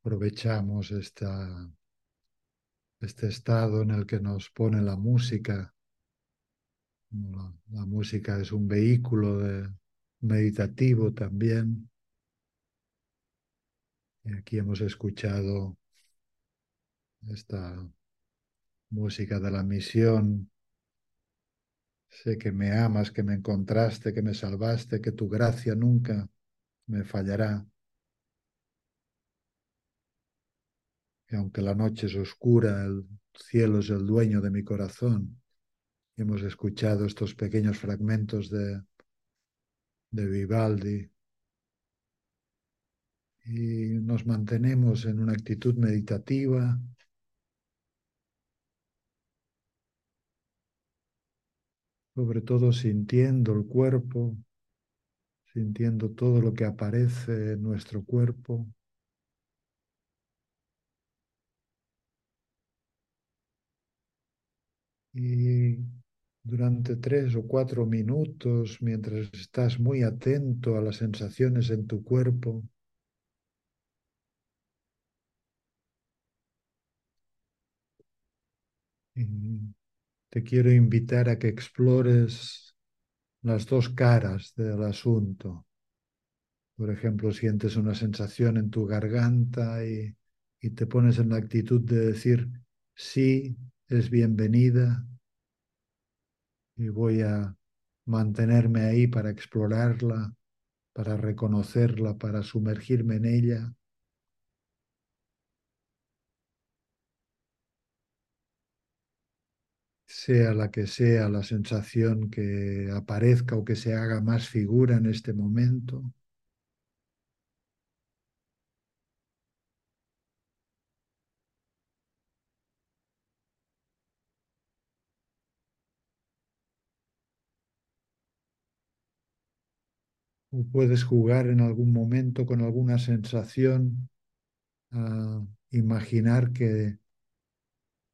aprovechamos esta, este estado en el que nos pone la música. La, música es un vehículo meditativo también. Y aquí hemos escuchado esta música de la misión. Sé que me amas, que me encontraste, que me salvaste, que tu gracia nunca me fallará. Aunque la noche es oscura, el cielo es el dueño de mi corazón. hemos escuchado estos pequeños fragmentos de, de Vivaldi y nos mantenemos en una actitud meditativa. sobre todo sintiendo el cuerpo, sintiendo todo lo que aparece en nuestro cuerpo. Y durante tres o cuatro minutos, mientras estás muy atento a las sensaciones en tu cuerpo, te quiero invitar a que explores las dos caras del asunto. Por ejemplo, sientes una sensación en tu garganta y, y te pones en la actitud de decir, sí, es bienvenida, y voy a mantenerme ahí para explorarla, para reconocerla, para sumergirme en ella. sea la que sea la sensación que aparezca o que se haga más figura en este momento. Puedes jugar en algún momento con alguna sensación a imaginar que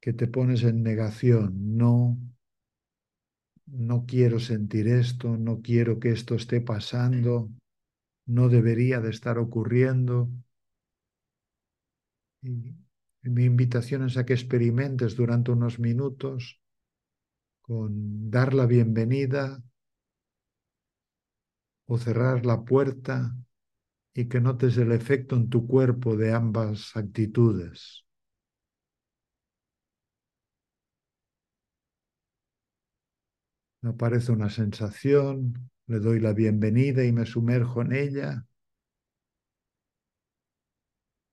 que te pones en negación, no, no quiero sentir esto, no quiero que esto esté pasando, no debería de estar ocurriendo. Y mi invitación es a que experimentes durante unos minutos con dar la bienvenida o cerrar la puerta y que notes el efecto en tu cuerpo de ambas actitudes. aparece una sensación, le doy la bienvenida y me sumerjo en ella.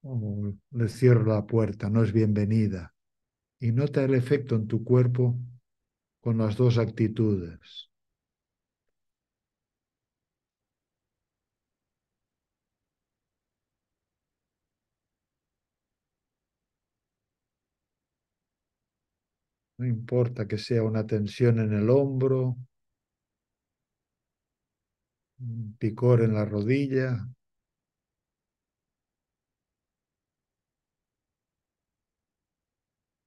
O le cierro la puerta, no es bienvenida. Y nota el efecto en tu cuerpo con las dos actitudes. No importa que sea una tensión en el hombro, un picor en la rodilla,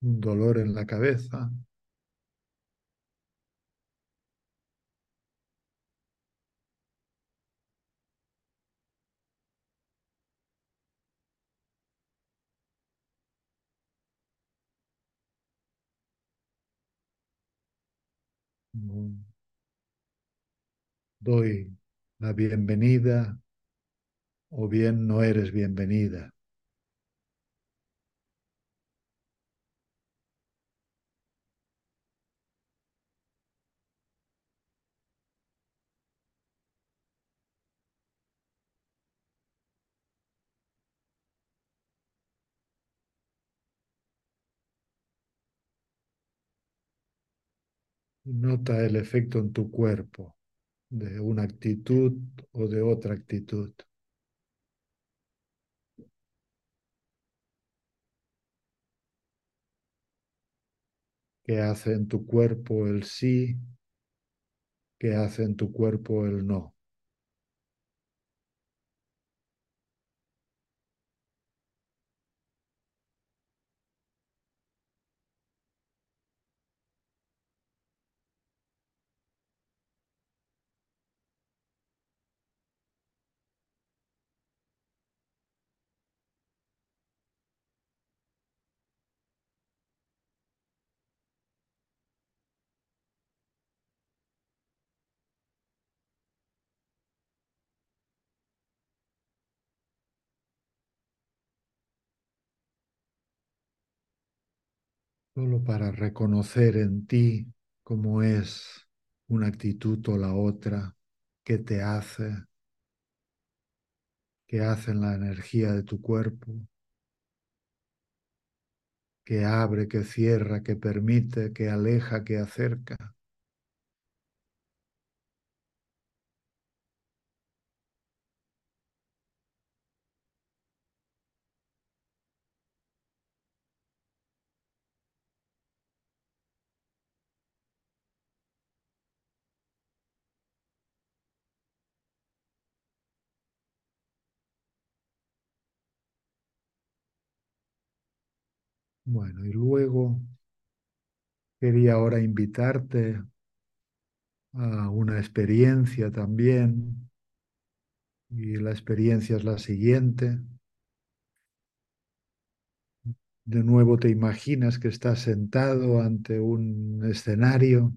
un dolor en la cabeza. Doy la bienvenida o bien no eres bienvenida. Nota el efecto en tu cuerpo de una actitud o de otra actitud. ¿Qué hace en tu cuerpo el sí? ¿Qué hace en tu cuerpo el no? Solo para reconocer en ti cómo es una actitud o la otra, qué te hace, qué hace en la energía de tu cuerpo, qué abre, qué cierra, qué permite, qué aleja, qué acerca. Bueno, y luego quería ahora invitarte a una experiencia también. Y la experiencia es la siguiente. De nuevo te imaginas que estás sentado ante un escenario,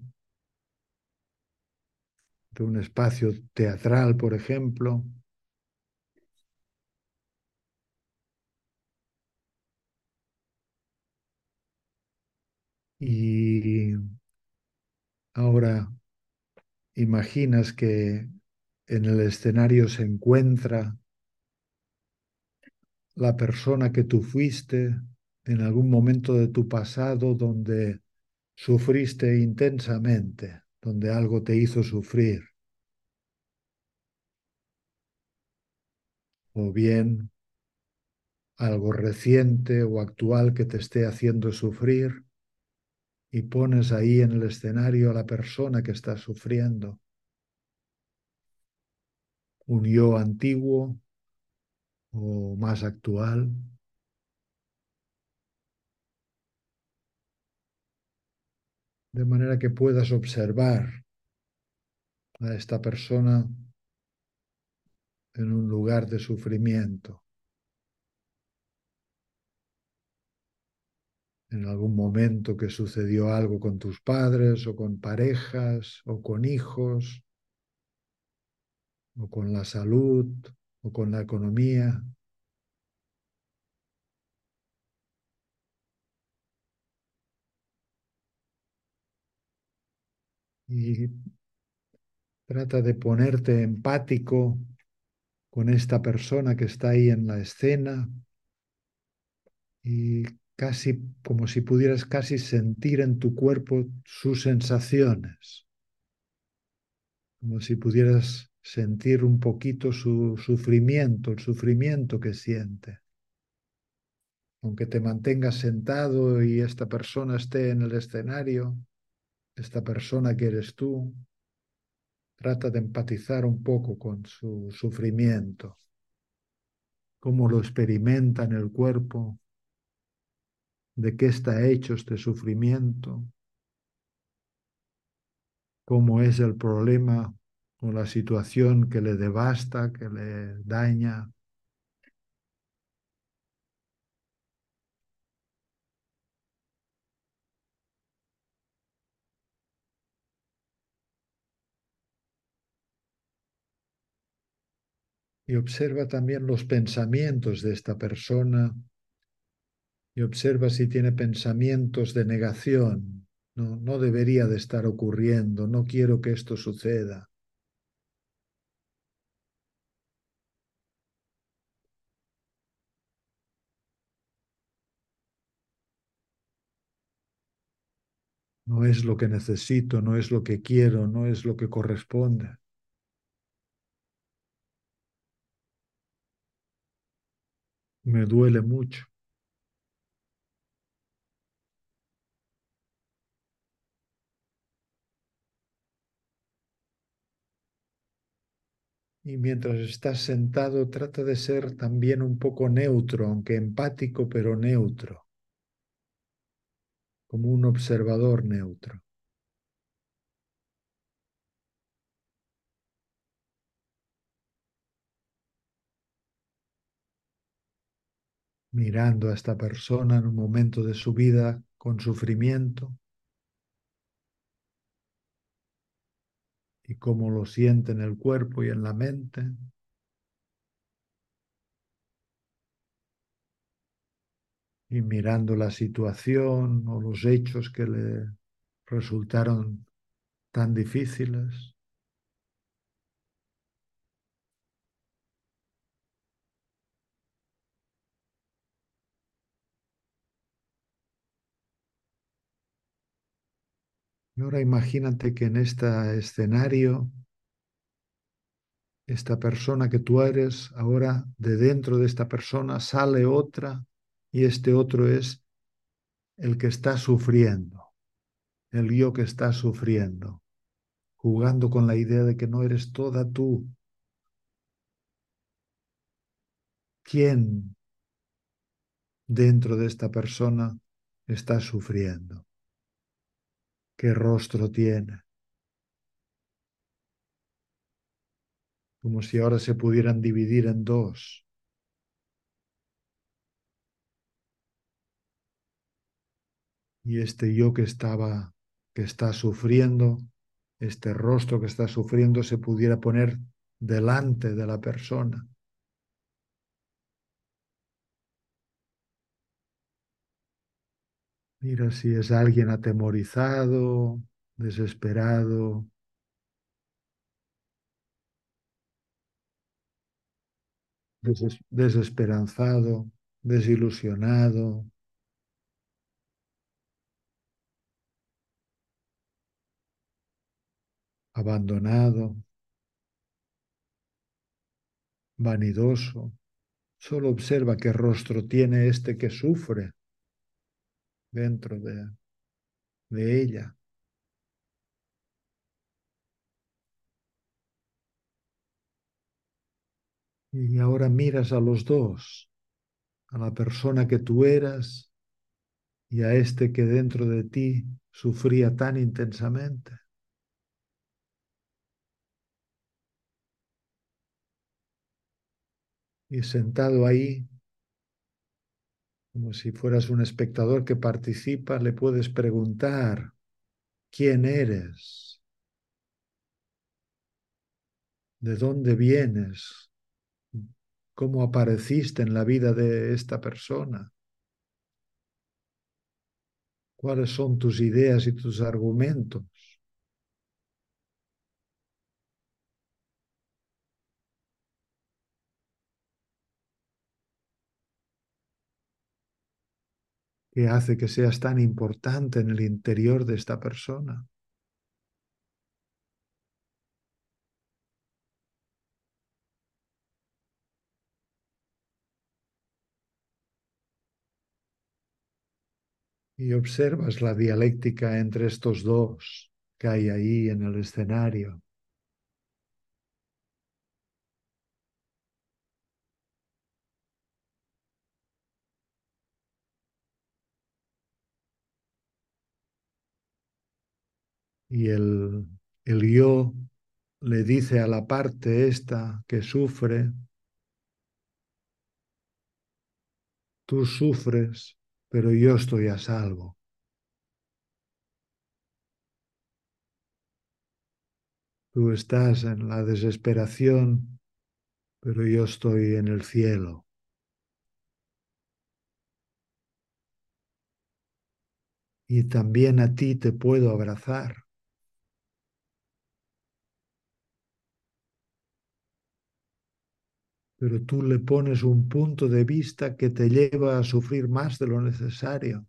de un espacio teatral, por ejemplo, y ahora imaginas que en el escenario se encuentra la persona que tú fuiste en algún momento de tu pasado donde sufriste intensamente, donde algo te hizo sufrir. O bien algo reciente o actual que te esté haciendo sufrir y pones ahí en el escenario a la persona que está sufriendo. Un yo antiguo o más actual. De manera que puedas observar a esta persona en un lugar de sufrimiento. En algún momento que sucedió algo con tus padres o con parejas o con hijos o con la salud o con la economía. Y trata de ponerte empático con esta persona que está ahí en la escena y casi como si pudieras casi sentir en tu cuerpo sus sensaciones, como si pudieras sentir un poquito su sufrimiento, el sufrimiento que siente. Aunque te mantengas sentado y esta persona esté en el escenario, esta persona que eres tú, trata de empatizar un poco con su sufrimiento, cómo lo experimenta en el cuerpo, de qué está hecho este sufrimiento, cómo es el problema o la situación que le devasta, que le daña. Y observa también los pensamientos de esta persona y observa si tiene pensamientos de negación. No, no debería de estar ocurriendo, no quiero que esto suceda. No es lo que necesito, no es lo que quiero, no es lo que corresponde. Me duele mucho. Y mientras estás sentado, trata de ser también un poco neutro, aunque empático, pero neutro, como un observador neutro. Mirando a esta persona en un momento de su vida con sufrimiento. Y cómo lo siente en el cuerpo y en la mente. y mirando la situación o los hechos que le resultaron tan difíciles. Ahora imagínate que en este escenario, esta persona que tú eres, ahora de dentro de esta persona sale otra y este otro es el que está sufriendo, el yo que está sufriendo, jugando con la idea de que no eres toda tú. ¿Quién dentro de esta persona está sufriendo? ¿Qué rostro tiene? Como si ahora se pudieran dividir en dos. Y este yo que estaba, que está sufriendo, este rostro que está sufriendo, se pudiera poner delante de la persona. Mira si es alguien atemorizado, desesperado. desesperanzado, desilusionado. abandonado, vanidoso. Solo observa qué rostro tiene este que sufre dentro de, ella. Y ahora miras a los dos, a la persona que tú eras y a este que dentro de ti sufría tan intensamente. Y sentado ahí, como si fueras un espectador que participa, le puedes preguntar, ¿quién eres? ¿De dónde vienes? ¿Cómo apareciste en la vida de esta persona? ¿Cuáles son tus ideas y tus argumentos? ¿Qué hace que seas tan importante en el interior de esta persona? Y observas la dialéctica entre estos dos que hay ahí en el escenario. Y el, el yo le dice a la parte esta que sufre, tú sufres, pero yo estoy a salvo. Tú estás en la desesperación, pero yo estoy en el cielo. Y también a ti te puedo abrazar. Pero tú le pones un punto de vista que te lleva a sufrir más de lo necesario.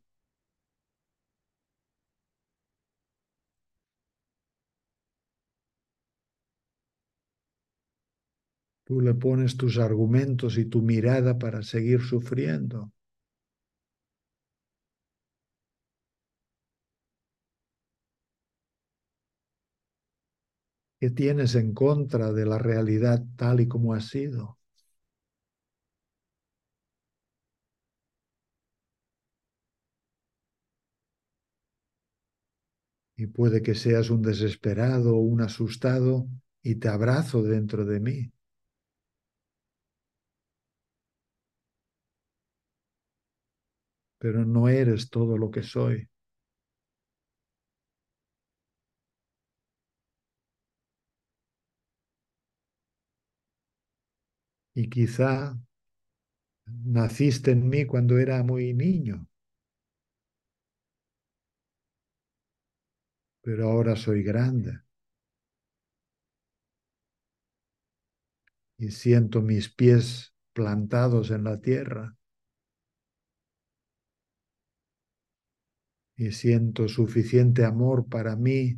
Tú le pones tus argumentos y tu mirada para seguir sufriendo. ¿Qué tienes en contra de la realidad tal y como ha sido? Y puede que seas un desesperado o un asustado y te abrazo dentro de mí. Pero no eres todo lo que soy. Y quizá Naciste en mí cuando era muy niño, pero ahora soy grande y siento mis pies plantados en la tierra y siento suficiente amor para mí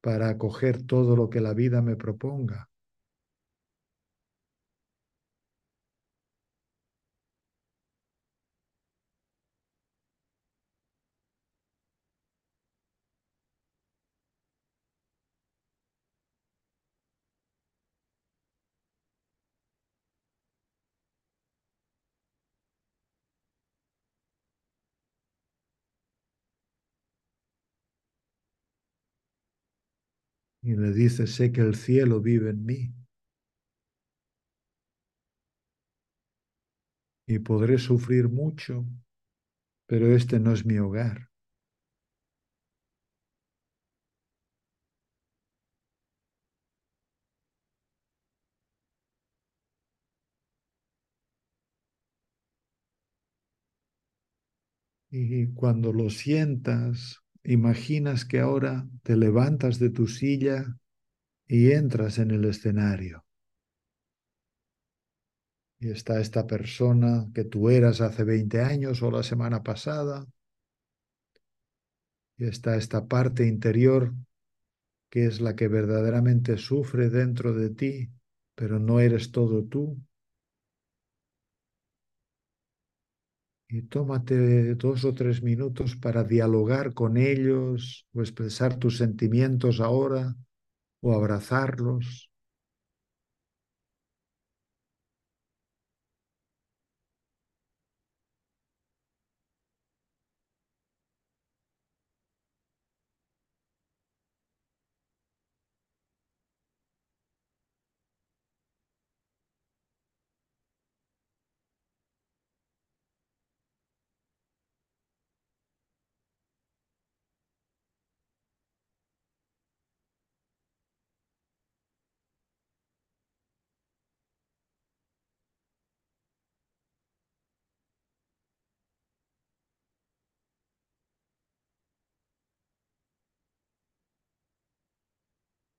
para acoger todo lo que la vida me proponga. Y le dice, sé que el cielo vive en mí y podré sufrir mucho, pero este no es mi hogar. Y cuando lo sientas, imaginas que ahora te levantas de tu silla y entras en el escenario. Y está esta persona que tú eras hace 20 años o la semana pasada. Y está esta parte interior que es la que verdaderamente sufre dentro de ti, pero no eres todo tú. Y tómate dos o tres minutos para dialogar con ellos o expresar tus sentimientos ahora o abrazarlos.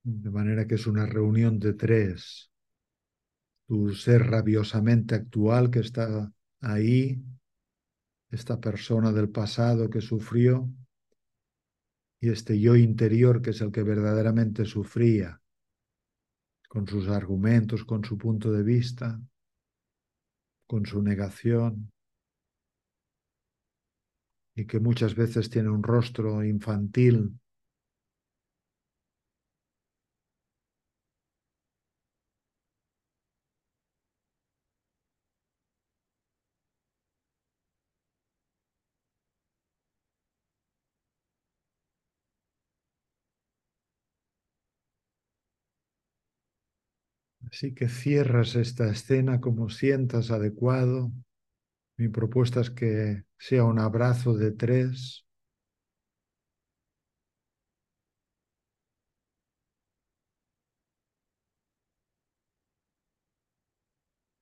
De manera que es una reunión de tres. Tu ser rabiosamente actual que está ahí, esta persona del pasado que sufrió y este yo interior que es el que verdaderamente sufría, con sus argumentos, con su punto de vista, con su negación, y que muchas veces tiene un rostro infantil Así que cierras esta escena como sientas adecuado. Mi propuesta es que sea un abrazo de tres.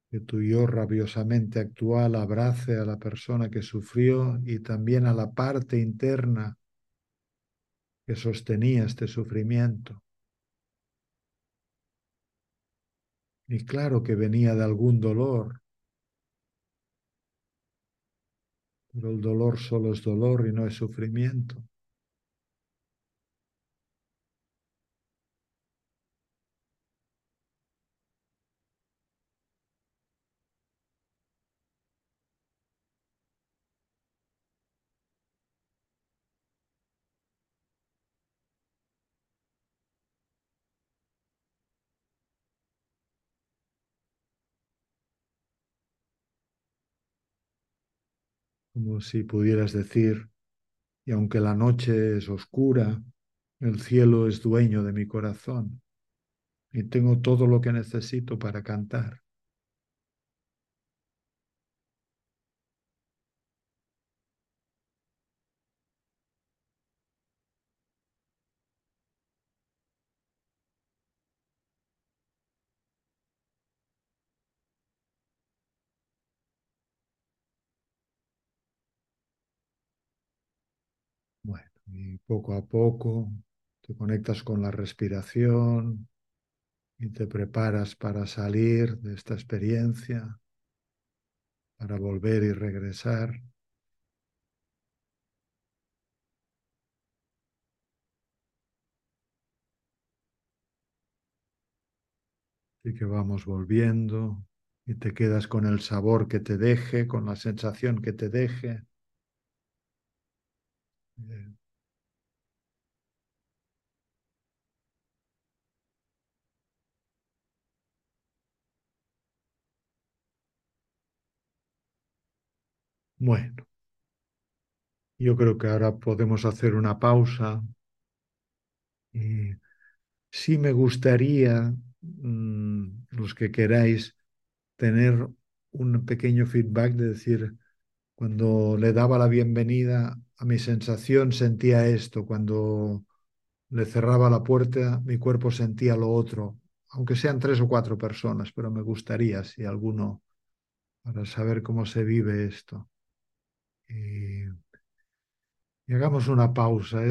Que tu yo rabiosamente actual abrace a la persona que sufrió y también a la parte interna que sostenía este sufrimiento. Y claro que venía de algún dolor, pero el dolor solo es dolor y no es sufrimiento. Como si pudieras decir, y aunque la noche es oscura, el cielo es dueño de mi corazón y tengo todo lo que necesito para cantar. Y poco a poco te conectas con la respiración y te preparas para salir de esta experiencia, para volver y regresar. Y que vamos volviendo y te quedas con el sabor que te deje, con la sensación que te deje. Bien. Bueno, yo creo que ahora podemos hacer una pausa y sí me gustaría, mmm, los que queráis, tener un pequeño feedback de decir, cuando le daba la bienvenida a mi sensación sentía esto, cuando le cerraba la puerta mi cuerpo sentía lo otro, aunque sean tres o cuatro personas, pero me gustaría si alguno, para saber cómo se vive esto. Y, y hagamos una pausa. ¿eh?